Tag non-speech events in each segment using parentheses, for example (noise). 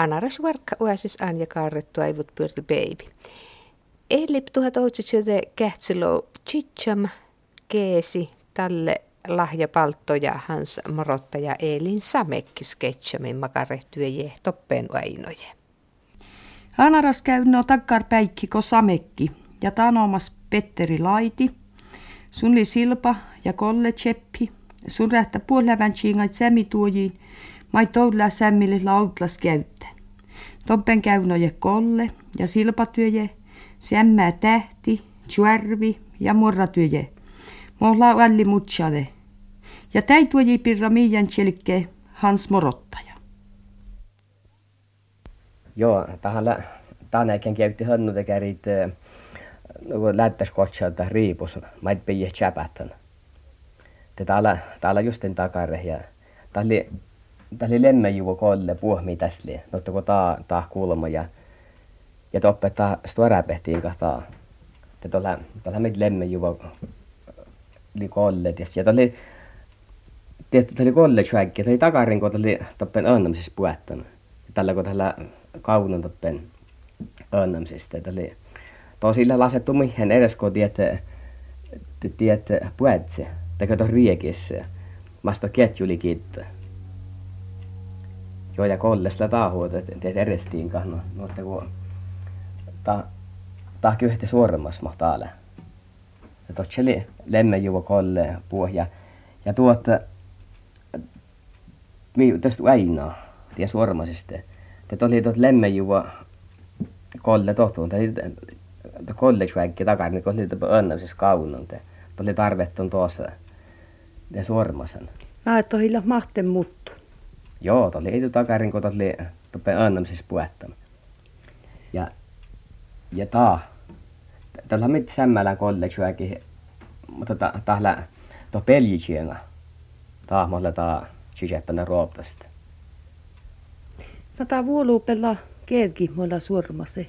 Anaras varkka uasis anja kaarrettu aivut pyöri baby. Eli tuhat outsitsöte kähtsilou chicham keesi tälle lahjapaltto ja hans morottaja Eelin Samekki sketchamin makarehtyje toppeen ainoje. Anaras käy no takkar päikki ko Samekki ja tanomas Petteri Laiti, sunli Silpa ja Kolle Tseppi, sun rähtä puolävän tsiingait sämi tuojiin, mai toudla sämmille lautlas käyttä. Toppen käynoje Kolle ja Silpatyöje, sämmää tähti, tjärvi ja morratyöje. Mohla välli mutsade. Ja tuoji pirra miian Hans Morottaja. Joo, tähän tänäkin käytti hönnuta kärit nagu lättäs kotsata riipus, mä et pidä tšäpätän. Te täällä, täällä just en takare ja tää oli, tää oli lemmejuvo kolle puhmi täsli, notta kun taa, taa kuulma ja ja toppe taa stuorapehtiin kahtaa. Te tuolla, tuolla meitä lemmejuvo oli kollet ja ja oli tietty oli kolle tjäkki, oli takarin kun oli toppen annamisessa puettanut. Tällä kun tällä kaunon toppen annamisesta, oli tosilla lasettu mihin edes kun tiet, tiet puetse, teka tuossa riekessä, masta ketjuli kiittää. Joo ja kollesta taahuut, että teet erestiin kahno, no että kun ta, ta kyhti suoremmas mahtaale. Ja tuossa oli lemmenjuva kolle puohja ja tuotta mi tästä aina tie suormasesta. Te oli tuot lemmenjuva kolle tohtuun, tai college-väikki takaisin, niin kun oli önnäisessä kaunon. Tuli tarvettu tuossa ja suormasen. Mä et ole mahten muttu. Joo, tuli ei takaisin, kun tuli tuppe önnäisessä puettanut. Ja, ja taa. Tällä on mitään sämmälän college-väikki, mutta tällä tuo peljitsienä. Taa, mulla taa sisäppänä rooptasta. No tää vuoluupella kerki mulla surmase.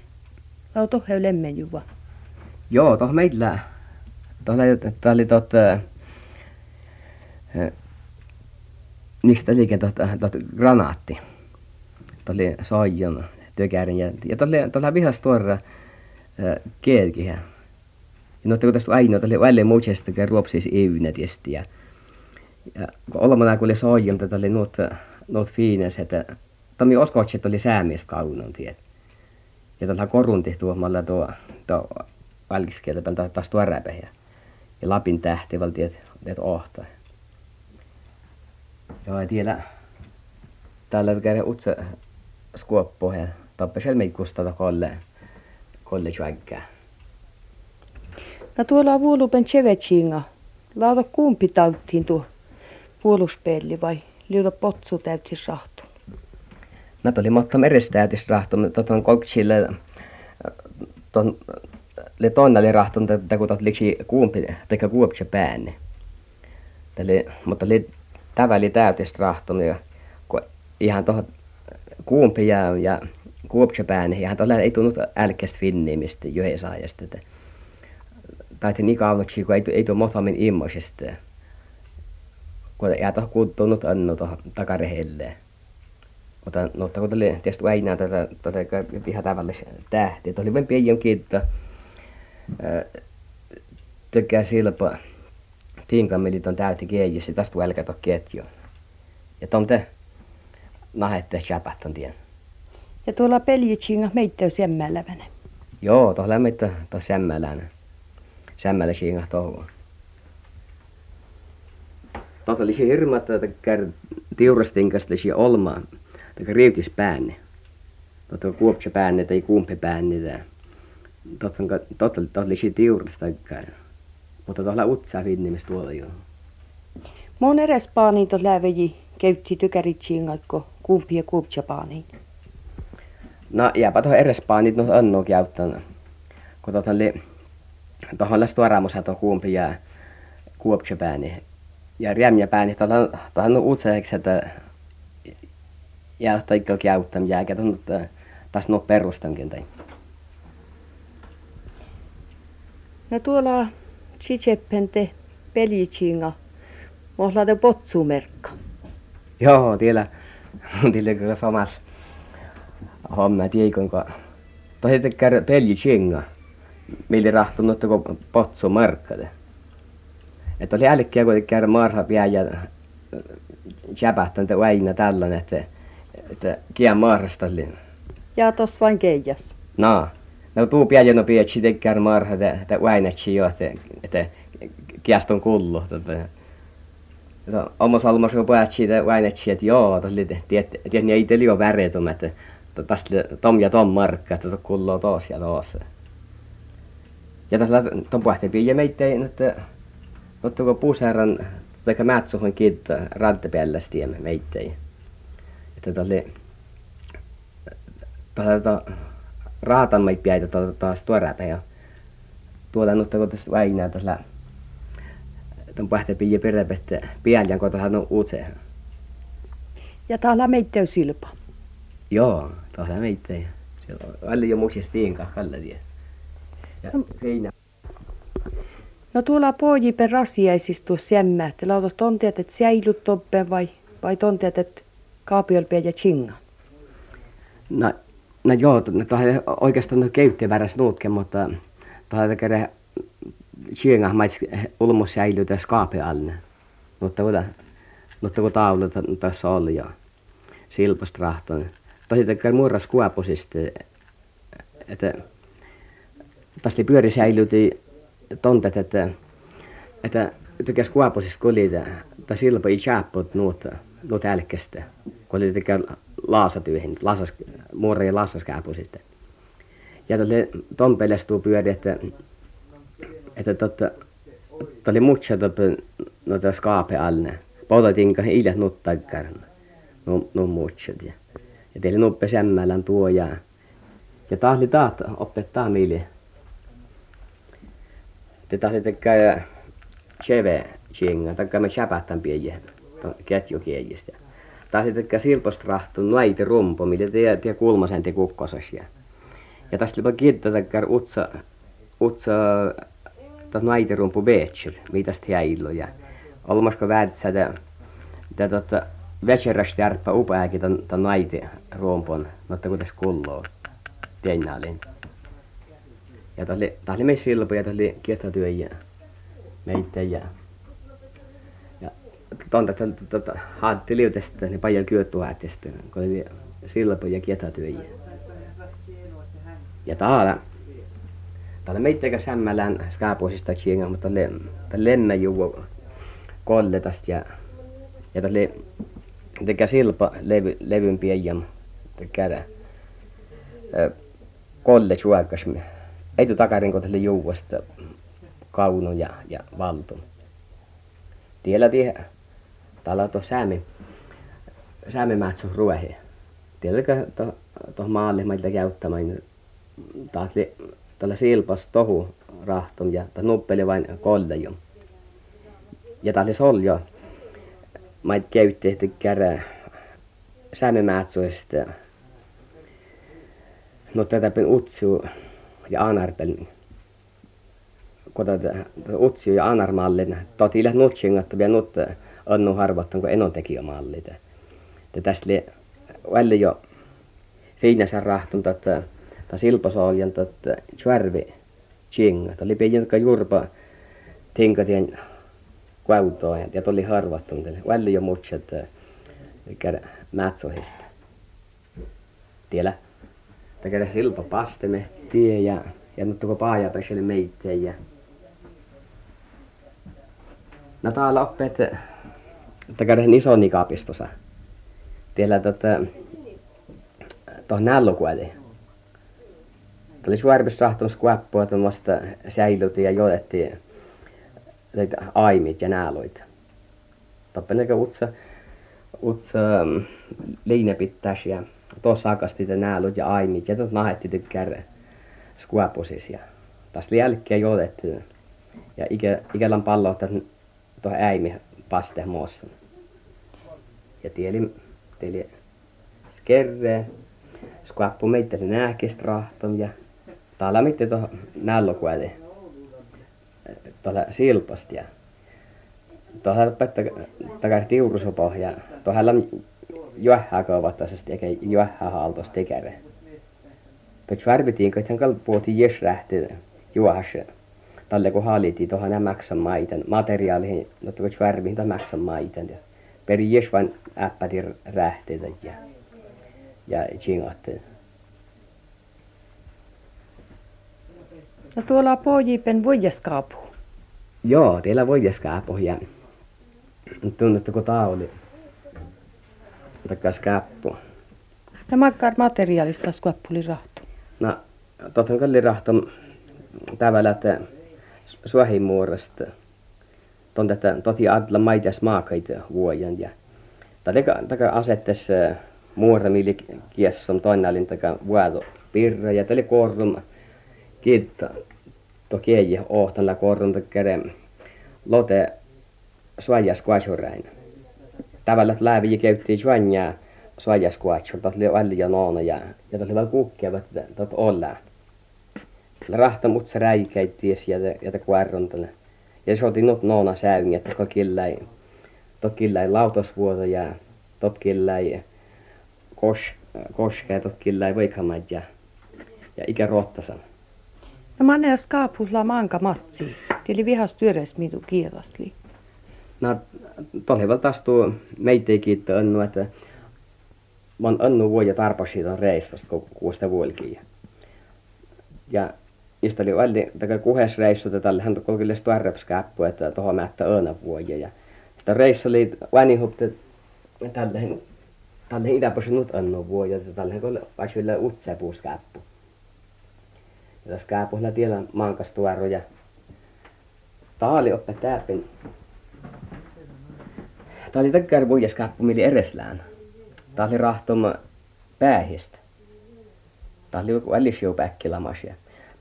Lauto he lemmenjuva. Joo, toh meillä. Tuolla oli tot... Miksi olikin tot, tot granaatti. Tuolla soijon työkärin ja, ja tuolla, tuolla vihas tuora kielki. Ja no kun tästä aina tuolla välillä muutseesta ruopsis ivne tietysti. Ja, ja kun kun oli soijon, tuolla oli nuot, nuot fiines, että Tomi oskotset oli säämistä kaunon tiet. Ja tuolla korunti tuomalla tuo, tuo valkiskieltä taas tuorepäin ja, Lapin tähti valtiet teet ohtaa. Joo, ja tiellä täällä käydä utsa skuoppo ja tappasel meitä kustata kolle, kolle juäkkää. No tuolla on vuolupen tsevetsinga. Lauta kumpi tauttiin tuo puoluspelli vai liuta potsu täytti sahtu? Mä tuli mutta merestäytis rahtu, mutta tuon koksille tuon le tonnali rahtun tätä kun tot liksi kuumpi teka kuopse päänne. Tälle, mutta le täväli täytis rahtun ja kun ihan tuohon kuumpi ja, ja kuopse päänne, ihan tuolla ei tunnut älkästä finniimistä johen saajasta. Taiti niin kaunaksi, kun ei, ei tuo motamin immoisesta. Kun ei tuohon kuuttunut annu tuohon takarehelle. Mutta no, kun tuli tietysti aina tätä, tätä ihan tavallista tähtiä. Tuli vain pieni kiittää tykkää silpa tinkammilit on täytti kiejissä, tästä voi älkä ketju. Ja tomte nahette chapat tien. Ja tuolla peljitsinga meitä on semmälävänä. Joo, tuolla meitä on semmälänä. Semmällä singa tuohon. Tuolla oli se hirmat, että kär tiurastinkasta oli olma, että riivtis päänne. Tuolla kuopse päänne tai kumpi päänne totta oli siitä tiurista mutta tuolla utsaa vinnimistä tuolla jo. Mon eräs paani tuolla läveji käytti tykäritsiin aikko kumpi ja kuuptsa paani. No jääpä tuohon eräs paanit no anno käyttänyt. Kun tuolla oli tuohon läs tuoramusa tuo kumpi ja kuuptsa pääni. Ja rämjä pääni tuohon utsaeksi, että jäästä ikkä käyttämään jääkä tuon taas no perustankin tai. No tuolla Chicheppente pelichinga. Mohla de potsumerkka. Joo, tiellä, (laughs) tiellä kyllä samas homma tiikon kun tohi tekkär pelji chinga. Millä rahtunut kun potsu markkade. Että oli älkkiä kun tekkär marha ja jäpähtän väinä tällainen, että, että kiä marrasta oli. Ja tos vain keijas. No, no tuu pian pietsi tekkär marha, että väinätsi jo, että, että kiaston kullu. Että, omassa almassa kun pojat siitä väinätsi, että joo, tuli, tiet, tiet, niin ei teillä jo väretum, että tästä tom ja tom markka, että kulloo tos ja tos. Ja tässä ton pohti ja meitä ei, että Ottuko puusäärän vaikka mätsuhun kiittää rantapäällästiemme meitä. Että oli tuota raatan meitä päitä taas tuoreita ja tuolla nyt vainaa tässä tuon pohti pii perepette pian kun tähän on uutse. Ja täällä meitä on silpa. Joo, täällä meitä. Siellä on jo muksista tiinkaan kalletia. Ja no. heinä. No tuolla pojipen rasiaisista semmä, että lautat tontiat, että säilyt toppe vai, vai tontiat, että kaapiolpia ja chinga? No, no joo, tuohon oikeastaan no keytti väräs nuutke, mutta tuohon kerran chinga mais ulmus säilyy tässä kaapialne. Mutta kun, mutta kun taulu tässä oli jo silpasta rahtoon. Tosi tekee murras kuopusista, että tästä pyöri säilyti tontet, että, että tykäs kuoposista kolita, tai silpa ei chaappot nuut, nuut älkästä, kun oli tykä laasatyyhin, lasas, muori ja lasaskääpusista. Ja tälle ton pelestuu pyöri, että, että totta, oli muutsa totta, noita skaape alle. Potatin kanssa ilät nuttakkar, no, no muutsa. Ja, ja teille nuppe semmällän tuo ja, ja taas oli taas opettaa meille te tahditte käydä cheve chinga, tai me chapähtän pieniä ketjukiejistä. Tahditte käydä silpostrahtu naiti rumpo, millä te, te kulmasen te kukkosas. Ja, ja tästä lipa kiittää utsa, utsa tas naiti rumpu beetsel, mitä sitten häillo. Ja olmasko väätsä te tota, veserästä järppä upeakin ton, naiti rumpon, mutta tässä kulloo, tennaalin. Ja tämä oli, oli meissä silpo ja tämä oli kietatyöjä meitä ja ja tonta tota haatti liutestä niin paljon kyötuätistä kun oli silpo ja kietatyöjä. Ja täällä täällä meitä sämmälän skaapuisista kiinga mutta le, lennä juo kolletasta ja ja tälle tekä silpa levy, levyn pian tekä kolle suokas ei tu takarin tälle juuasta kauno ja, ja valtu. Tiellä tie, täällä tuo säämi, säämimätsä ruohi. Tiedätkö tuohon to, maalle meiltä käyttämään, taas li, tällä silpas tohu rahton ja ta nuppeli vain kollejo. Ja taas soljo, mait käytti että kärä säämimätsuista. No tätä pin utsu ja Anarpel kota utsi ja Anarmallin toti läht nutsingat vielä nut annu harvattan kun enon teki mallit. Ja tästä li välillä jo Fiinassa rahtun että ta silpasoljan että tjärvi chinga. Oli pidin ka jurpa tinkatien kautoa ja tuli harvattun. Välillä jo mutset käydä mätsohista. Tiedä. Tekee silpa pasteme tie ja, ja nyt kun paaja ja No täällä oppeet, että käydään iso nikapistossa. Tiellä tota, tuohon nällukueli. Tämä oli suoribus sahtumassa kuoppua tuommoista säilytiin ja joettiin aimit ja nääluita. Tappeneko utsa, utsa mm, liine pitäisi ja tuossa akasti näälut ja aimit ja tuossa nahetti tykkää skuapusis ja taas jälkeen joudettu. Ja ikä, ikälän pallo tuohon äimi paste muussa. Ja tieli, tieli skerre, skuappu meitä se nääkistä rahtom ja täällä mitte tuohon nällokuäli tuolla silpast ja tuohon petta takaisin tiurusopohja tuohon juohää kauvattaisesti eikä juohää haltos tekere. Tuot värvitiin, kun hän puhutiin jes lähti Tälle kun hallitiin tuohon nämä maksan maiten, materiaaliin, no tuot värviin tämän maksan maiten. Ja peri vain äppäti rähteitä ja, ja. No tuolla pojipen voijaskaapu. Joo, teillä voijaskaapu ja tunnetteko tää oli? Takas käppu. Ja makkar materiaalista skuappuli rahtu. No, totta kalli rahtu tavalla, että suohimuurasta. Tonte, että toti adla maitas maakaita vuojan ja Taka, taka asettes muurami kiessom toinalin taka vuodo pirra ja tälle korrum kiitta to kieji ohtalla korrum kere lote suojas kuasurain. Tavalla lävi käytti juonja suojas kuasur, tot oli ja noona ja ja oli kukkevat tot olla. Rahta mut se räikäitties ja ja kuarrontalle. Ja se otin not noona säyngi, että kokilläin tot killai lautasvuoto ja tot killai kos, tot killai vaikamad ja, ja ikä rohtasan. No manne skaapulla manka matsi. Tili vihas työres mitu kiirasli. No, tolle taas tuo meitä kiittää annu, että mä oon annu vuoja tarpasi on reissusta, kun kuusta vuolkiin. Ja Istä oli väldi, taka kuhes reissu, että tälle hän kolkille stuarrepskäppu, että tuohon mättä öönä vuoja. Ja sitä reissu oli vanihupte tälleen tälleen itäpäin nyt anno vuoja että tälleen kun vaikka vielä utsepuus käppu. Ja tässä käpulla tiellä mankas tuoro ja taali oppe täpin. Tää oli takkar vuojas käppu mili ereslään. Tää oli rahtoma päähistä. Tää oli vällis jo päkkilamas ja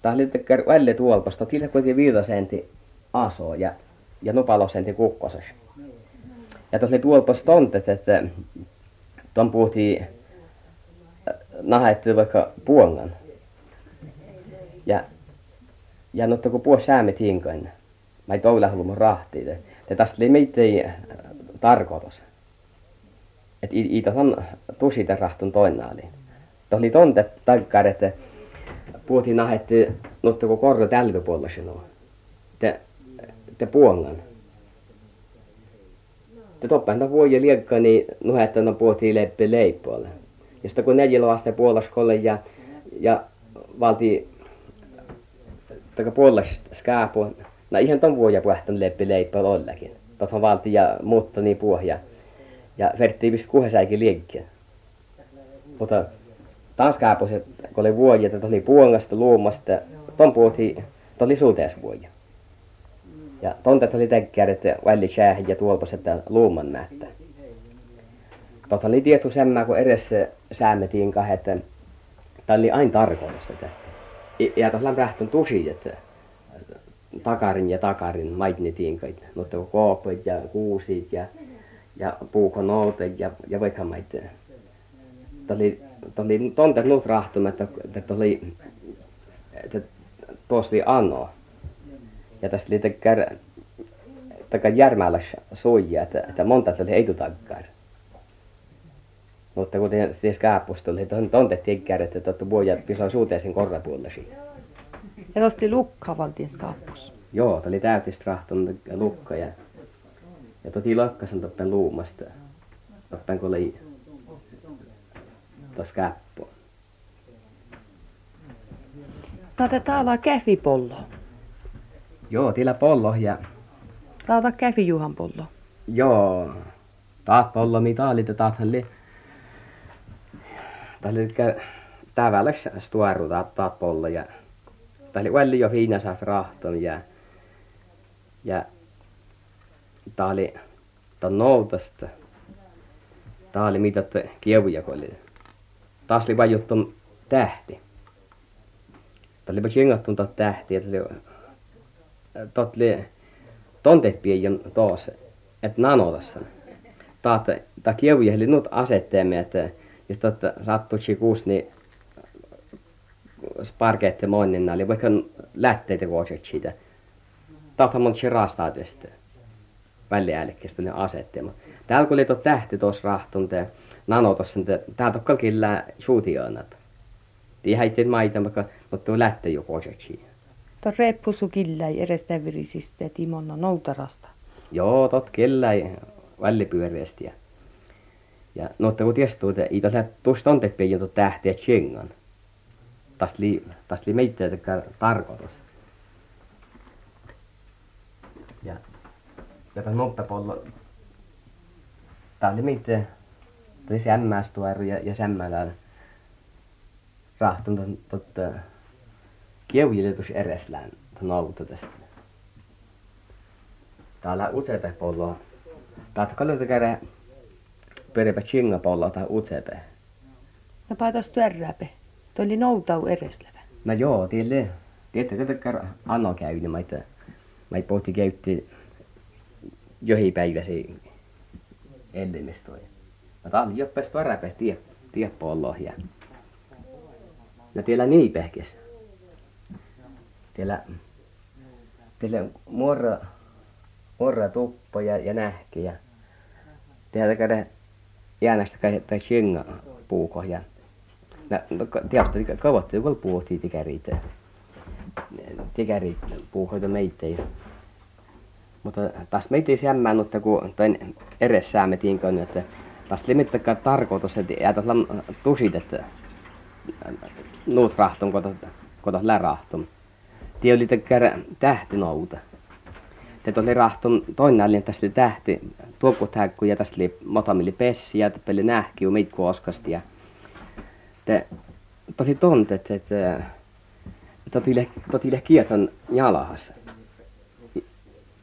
tää oli takkar välle tuolpasta. Tillä kuitenkin viitasenti aso ja ja nupalosenti kukkosessa. Ja tuossa oli tuolpas tontet, että tuon puhuttiin äh, nahettiin vaikka puongan. Ja, ja no kun puhus säämit hinkoin, mä ei toilla halunnut rahtiin. Ja tästä oli mitään äh, tarkoitus. Että iitä on tusita rahtun toinnaaliin. Tuossa oli tontet takkar, että puhuttiin nahettiin, no kun korro tälvypuolella sinua. Te, te puongan te toppääntä vuoja liekka, niin nuhetta no puhuttiin leppe leipoille. Ja sitten kun neljällä aste puolaskolle ja, ja valti taka puolasista skaapu, no ihan ton vuoja puhtan leppe leipoille ollakin. Tuohon valti ja muutta niin puohja. Ja vertti vist kuhesäikin liekkiä. Mutta taas kaapuset, kun oli vuoja, että oli puongasta, luumasta, ton puhuttiin, oli suuteesvuoja. Ja tontet oli tekkärit välli säähin ja tuolpas, että luuman mättä. Tota oli tietty semmä, kun edes säämetiin kahdet, tämä oli aina tarkoitus, että ja tuossa lähtön tusi, että takarin ja takarin maitnitiin kaikki, mutta koopit ja kuusit ja, ja puukonoutet ja, ja vaikka maita. Oli, oli tontet nuut rahtumat, että, että oli, että tuossa oli ja tästä oli tekkär taka järmällä suojia, että, että monta oli ei takkar. Mutta kun ties kääpusta oli, että on tekkär, että tuottu vuoja pisa suuteesin korrapuolesi. Ja nosti lukka valtiin skaappus. Joo, täytistä rahtun lukka ja, ja toti lakkasen toppen luumasta. Toppen kun oli käppu. No tätä ollaan kähvipollo. Joo, tillä pollo ja... Lauta kävi Juhan pollo. Joo. Taat pollo mitä oli, taat oli... Tää oli tavalla stuaru taat, taat pollo ja... Tää oli jo hiinassa rahton ja... Ja... Tää oli... Tää noutasta. Tää oli mitä kievuja oli. Taas oli juttu tähti. Tää oli vain tähti, että oli totli tontet piejon toos, et nanodassa. Taat, ta kievuje oli nut asetteemme, että jos totta sattuisi kuusi, niin sparkeette monnina oli vaikka lätteitä vuosit siitä. Taata monta rastaa tästä väliälkkeestä ne asetteema. Täällä kun oli tuo tähti tuossa rahtun, te nanotossa, täältä on kaikilla suutioonat. Tii häittiin maita, mutta mutta lähtee jo koseksi. Tuo reppusu killäi edestä virisistä Timonna noutarasta. Joo, tot kelläi vällipyöreästi. Ja, ja no, kun tiestuu, että ei tässä tuosta on tehty jo tähtiä tjengan. Tästä oli, tästä oli meitä tarkoitus. Ja, ja tämä noppapollo, tämä oli meitä, tämä sämmästuoru ja, ja sämmällä rahtun totta kievilletus ereslään nauta tästä. Täällä useita polloa. Täältä kalliota käydä peripä chinga polloa tai useita. No paitas työrräpe. Tuo oli noutau ereslevä. No joo, tielle. Tiedätte, että anno käyni, mä että mä pohti käytti johi päiväsi ellimistä. Mä tahdin joppes tuoräpe tie, tie polloa ja No teillä niipähkäs. Teillä, teillä muora, muora tuppo ja, ja nähki ja teillä käydä jäänästä kai tai chinga puuko ja No, no tietysti kavatti kun puhuttiin tikärit. Tikärit puuhoita meitä. Mutta taas meitä ei sämmännyt, kun toin edes säämetiin, että taas limittäkään tarkoitus, että jäätä tusit, että nuut rahtun kota, kota lärahtun. Tie oli tekär tähti nouta. Te oli rahtun toinen alien tässä tähti tuokut häkku ja tässä oli motamili pessi ja peli nähki jo meitä oskasti. Ja te tosi tontet, että totille, totille kieton jalahas.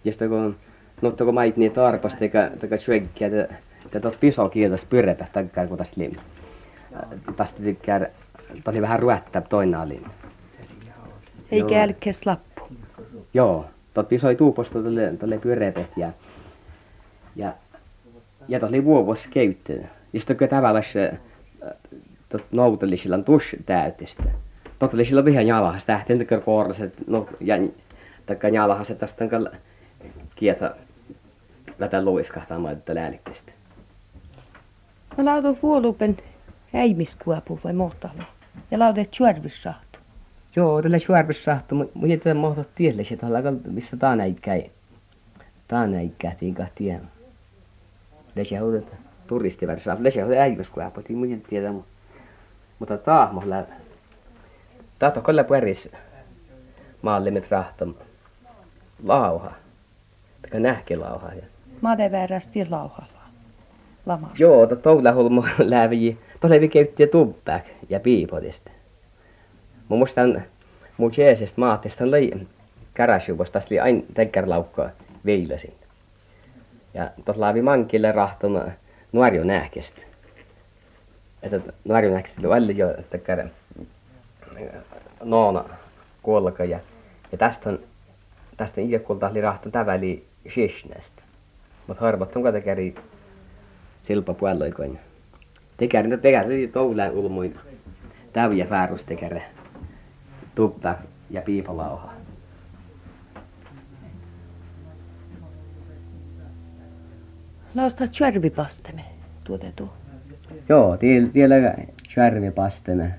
Ja sitten kun mutta kun mait niin eikä, eikä syökkiä, että tuot piso kieltäisi pyretä, tai kun tästä lim. Tästä tykkää oli vähän ruetta toinen alin. Ei kälkes lappu. Joo, tot pisoi tuuposta tuolle, tuolle pyöreäpet ja, ja, ja oli vuovos käyttö. Ja sitten kun tavallaan tot nouteli sillä tush täytistä. Tot oli sillä vähän jalahas tähteen tekee koorset, no ja takka jalahas, että tästä on kietä lätä luiskahtamaan, että läälikkeestä. No lautu vuolupen häimiskuopu vai mohtalo? ja laudet juorvissahtu. Joo, tällä juorvissahtu, mutta jätä mohto tielle se tällä missä taa näikkäi. Taa näikkähtiin kahtia. Lesä huudet turistiversa. Lesä huudet äiväskuopu, ei muuten tiedä, mutta taa mohla. Tahto kolla pueris maalle mit rahtam. Lauha. Taka nähki lauha. Made väärästi lauhalla. Lama. Joo, tuolla hulmo (laughs) lävi Tolevi käytti tubbaak ja piipodista. Mun muistan mun jeesest maatista oli käräsjuvos, tässä oli aina tekkärlaukkoa viilasin. Ja tuossa laavi mankille rahtuma nuorio nähkestä. Että nuorio nähkestä oli jo tekkär noona kuollaka ja, ja tästä on tästä iäkulta oli rahtu täväli shishnästä. Mutta harvat on kuitenkin silpa puolella Tekäri, no tekäri toulään ulmuin täyjä väärus tekäri. Tuppa ja piipalauha. Lausta tjärvipasteme tuotettu. Joo, tiellä tjärvipasteme.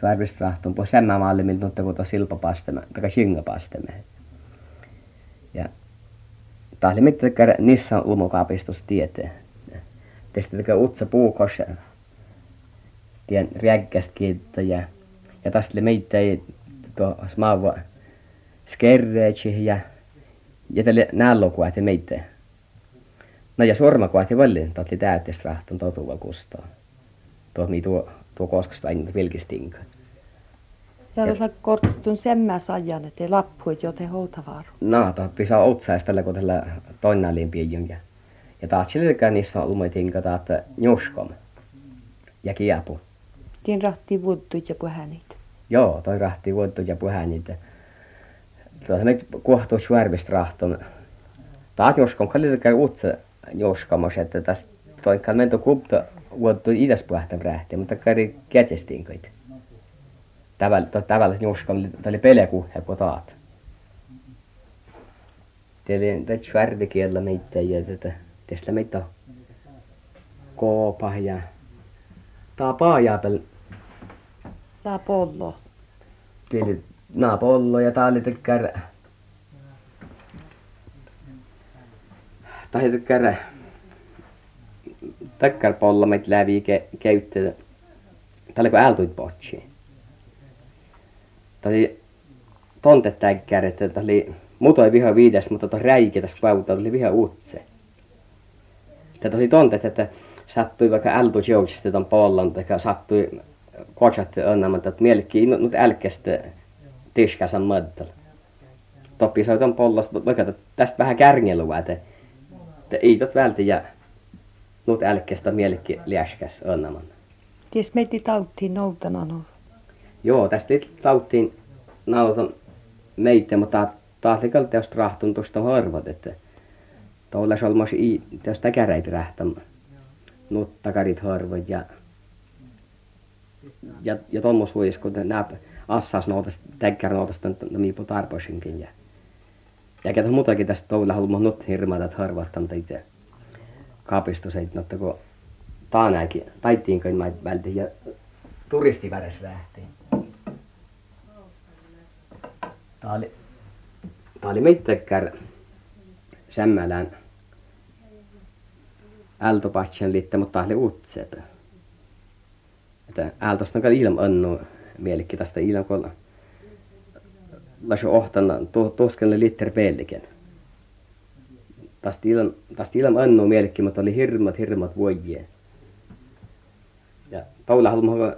Tjärvistrahtun po sämmä maalle, miltä nuutta kuin silpapasteme, tai singapasteme. Ja tahli mitään niissä ulmukaapistus tietää tekee utsa puukossa tien kiittää ja ja tästä meitä ei tuo smaava skerreetsi ja ja tälle nällokuat meitä. No ja sormakuat valli tatli täyttäisi rahtun totuva kustaa tuo mi tuo tuo koskasta aina vilkistinka ja jos kortstun semmäs ajan, ettei lappu, et jote houtavaaru. No, tahti saa otsaista tällä, kun tällä piijon ja ja tahtsililkään niissä ulmoitinka että njuskon ja kiepu. Tien rahti vuottui ja puhänit. Joo, toi rahti vuottui ja puhänit. Tuossa nyt kohtuu suorvista rahton. Taat njuskon kallilkään uutsa njuskamos, että tästä toi kalmento kupta vuottui itäs puhtan rähti, mutta kari kätsestiin koit. Tavalla, tavalla njuskon, tämä oli pelekuhe, kun taat. Teillä on suorvikielä meitä ja tätä tästä meitä koopa ja taa paajaa pel La pollo. Tili naa pollo ja tää oli tykkär... Tai tykkär... Tykkär pollo meitä läpi ke, käyttää. Tää oli kun ältuit potsi. Tää oli tontet täkkär, että tää oli... Muto ei viha viides, mutta tuo räikä tässä kvauta oli viha uutse. Tätä oli tontet, että sattui vaikka ältuit jouksista ton pollon, tai sattui kotsat önnämät, että mielekki nyt älkästä tiskäsän möddel. Toppi sai ton pollos, vaikka tästä vähän kärngelua, että, että ei tot välti ja nyt älkästä mielekki liäskäs önnämän. Ties meitä tauttiin noutana no. Joo, tästä tauttiin nautan meitä, mutta taas liikalta tästä rahtun tuosta harvat, että tuolla se olmas i tästä käreitä rähtämään. Nuttakarit harvat ja ja, ja tuommois vuodessa, kun nämä assas noutas, täkkär noutas tämän miipu tarpoisinkin. Ja, ja ketä muutakin tästä toulla haluaa not hirmaata, että harvattan itse kapistuseit, mutta kun taanäkin taittiin kai mä välti ja turisti väräs lähtiin. Tää oli, tää oli meittäkkär Sämmälän mutta tää oli uutseet että ältosta kan ilm annu mielikki tästä ilm kun lasu ohtan tuskelle litter pelliken. Tästä ilm, annu mielikki, mutta oli hirmat hirmat vuojie. Ja Paula haluaa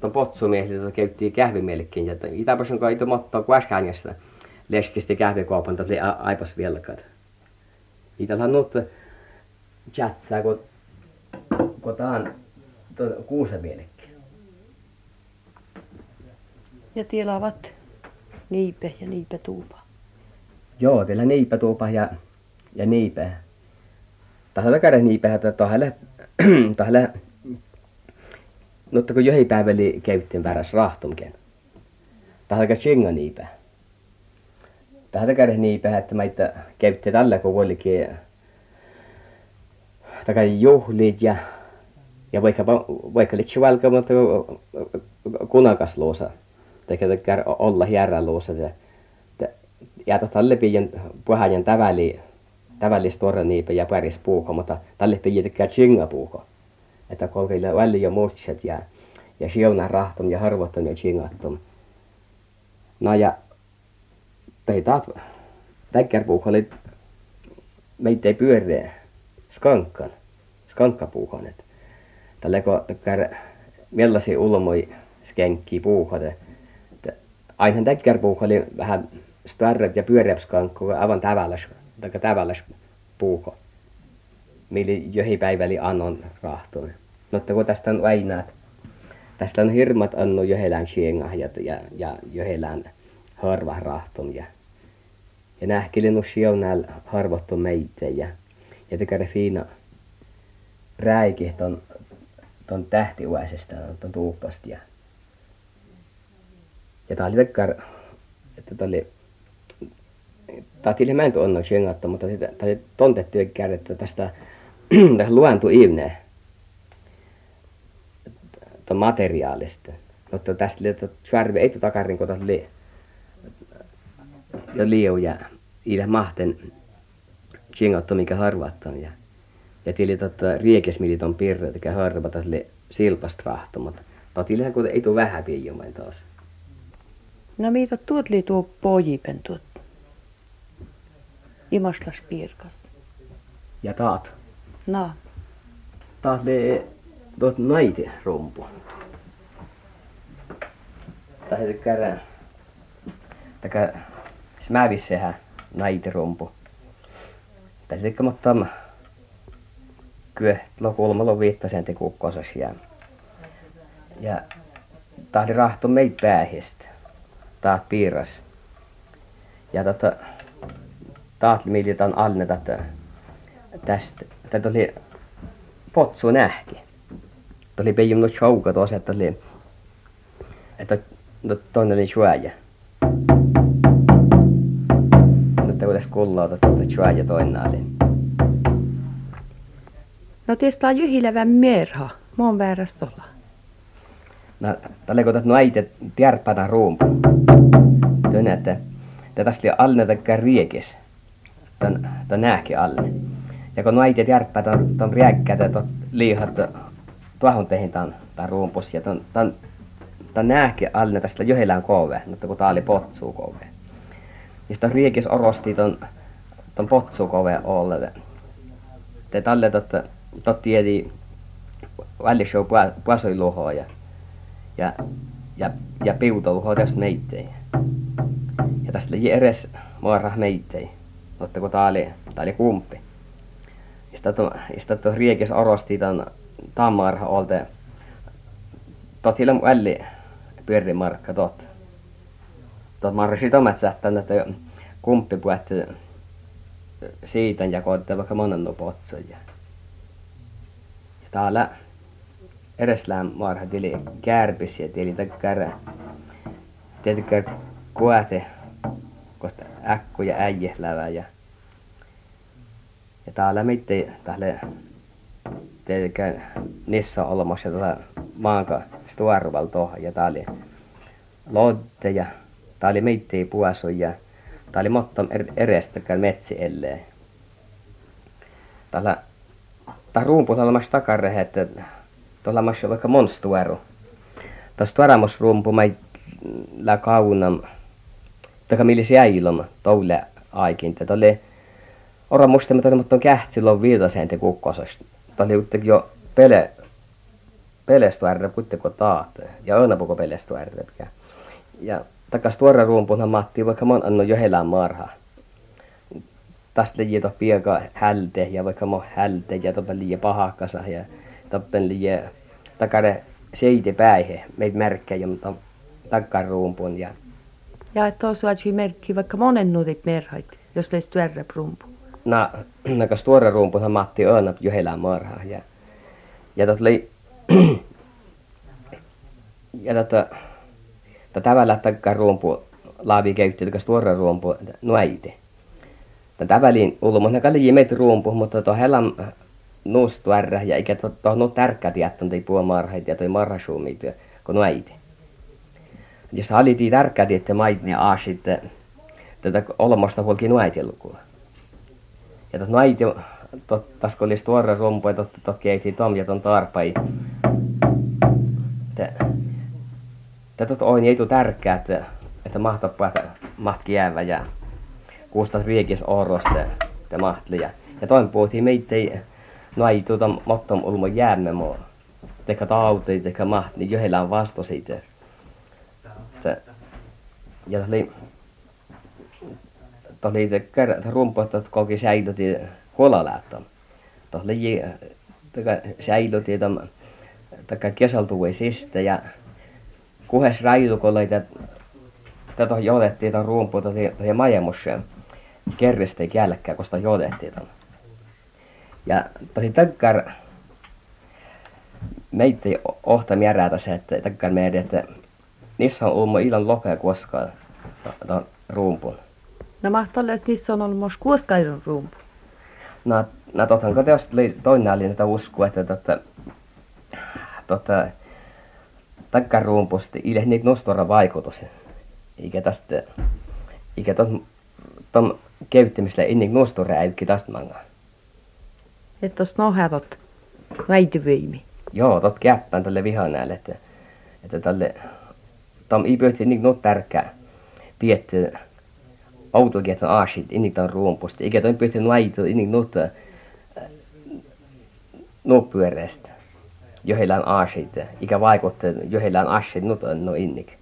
tuon potsumiehille, jota käyttiin kähvimielekkiin. Ja itäpäs on kai mattaa kuin äskäänjästä leskisti kähvikaupan, että aipas vieläkään. Itällä nuut chatsaa, kun, kun taan kuusemielekki. Ja tilavat niipe ja niipe tuupa. Joo, vielä niipe tuupa ja, ja niipe. Tahalla käydä niipe, että tahalla, tahalla, mutta kun johi päiväli käyttiin väräs rahtumken. Tahalla käydä chinga niipe. Tahalla käydä niipe, että meitä käytti tällä kun olikin juhlit ja ja vaikka vaikka litsi välttämättä kunakasluosa tai käydä olla hierraluosa ja ja tälle pian puhajan täväli tävälis tuore niipä ja päris puuko mutta tälle pian tekee chinga puuko. Että kolkeilla väli ja muutset ja ja siuna rahton ja harvoton ja chingattom no ja tei taat täkkärpuuko oli meitä ei pyöreä skankkan skankkapuukon että tällä kun millaisia ulmoi skenkkiä puuhata. Aina täkkärpuuh oli vähän starret ja pyöreäps kankku aivan tavallis, tai tavallis puuho. Mili johi päiväli annon rahtoon. Mutta kun tästä on aina, tästä on hirmat annu johelään siengah ja, ja, ja johelään harva rahton. Ja, ja nähkeli nu siunal harvottu meitä ja, ja tykkää fiina räikihton tuon tähtiuäisestä tuon tuupasta ja ja tää oli vekkar että tää oli tää oli mänty onna sjengatta mutta tää oli tontettu että tästä (clears throat) tästä luentu ivne tuon materiaalista. Mutta tästä oli Svarvi ei takarin kun oli jo liiu ja ilä mahten sjengattu mikä harvattan ja ja tili tota riekesmiliton pirre tekä harvata sille silpast rahtomat. Tatilehän kun ei tuu vähän piijumain taas. No mitä tuot li tuo pojipen tuot? Imaslas piirkas. Ja taat. No. Taas le tuot naiti rumpu. Tai tykkää Täkä smävissehän naiti rumpu. Tai tykkää mutta kyö lokulmalla viittasen te kukkosas ja ja tahdi rahto meitä päähistä taat piiras. Ja tota taat militan alneta tästä tätä oli potsu nähki tuli peijum no chouka tuossa että oli että no toinen oli suoja mutta kuules kullaa että suoja toinen oli No tietysti on jyhilevän merha. Mä oon väärästä olla. No, tälle kun no äiti tiarppana ruumpu. Tönä, että tästä oli alne taikka riekis. Tän, tän nääkin alne. Ja kun no äiti tiarppaa ton, riäkkätä, ton liihat tuohon tehin tämän ruumpus. Ja ton, ton, nääkin alne tästä johelään kove, mutta kun tää oli potsuu kove. Ja sitten riekis orosti ton, ton potsuu kove olle. Te tälle totta, tot tiedi välishow puasoi luhoa ja ja, ja, ja piutouhoa tästä meittei. Ja tästä oli edes maarah meittei, mutta kun tää oli, tää oli kumpi. Ja sitten tuon riekis orosti tämän tammarha olta. Tot hiljan välli pyöri markka tot. Tot marrasi tomat sähtän, että kumpi puhutti siitä ja koitte vaikka monen nupotsa. Ja täällä ereslään marha tili kärpis ja tili takkara tietykään kuate kosta äkku ja äijä lävä ja ja täällä mitte tälle tietykään nissä olemassa tätä maanka stuarval toha ja tää oli lodde ja tää oli mitte puasu ja tää oli mottom er-, erestäkään metsi ellee. Täällä tää ruumpu olemassa takarehe että tuolla masho vaikka monstuero. Tuossa tuoramos rumpu mai la kaunam. Taka millisi äilom toule aikin. Tätä oli ora muistamatta, mutta on kähtsilon viitaseen te kukkosesta. Tämä oli jo pele, pelestuärre kuitenkin taat. Ja aina puko pelestuärre. Ja takas tuore rumpunhan Matti, vaikka mon anno jo helään marha. Tästä liian pieka hälte ja vaikka mo hälte ja topa liian pahakasa ja tappen lie takare seiti päihe meitä märkkejä mutta takkaruumpun ja ja tuossa on merkki vaikka monen nuutit merhait jos leis tuorre rumpu na nakas tuore rumpuhan Matti Öönap johelä marha ja ja tot oli (clears throat) ja tota ta tavalla takkaruumpu laavi käytti takas tuore rumpu nuäite Tätä väliin ulmos ne kalli meitä ruumpu mutta to helam nuustuärä ja eikä tuo no tärkeä tietää ei puhua marhaita ja toi marhasuumit kun no äiti. Jos haliti tärkeä tietää mait niin aasit tätä olemasta puolkin äiti lukua. Ja tuot äiti tas kun olisi tuore rumpu ja tot, tot keiti tom ja ton tarpai. Tätä on ei tärkeää että että mahtapaa mahti jäävä ja kuustas riekis orosta ja mahtli ja toin puhuttiin meitä no ei tuota mottom ulmo jäämme mo. Teka tauti teka maht niin johdella on vasto siitä. Ja oli oli te kerran rumpu että koki säilytti huolalähtö oli teka säilytti teka kesaltuisista ja kuhes raidukolle tätä johdettiin tämän rumpu ja majemussa kerristä jälkeen koska johdettiin tämän ja tosi takkar meitä ohta mierää tässä, että takkar meidän, että niissä on ollut ilon lopea koskaan. No mahtaa olla, että niissä on ollut myös koskaan ruumpu. No, no totta, kun teosta toinen oli että uskoa, että totta, totta, takkar ruumpusta ile niitä nostora vaikutus. Eikä tästä, eikä tuon, tuon käyttämisellä niitä nostora äykki tästä mangaa. Että tuosta nohjatot väityvöimi. Joo, tot käppään tälle vihanäälle, että, että tälle, tam ei pyyhti niin no tärkeä tietty autokiet on aasit, inni tämän ruumpusta, eikä toi pyyhti naitu, inni nuut nuupyöreästä, johdella on aasit, eikä vaikuttaa, johdella on aasit, on no innik.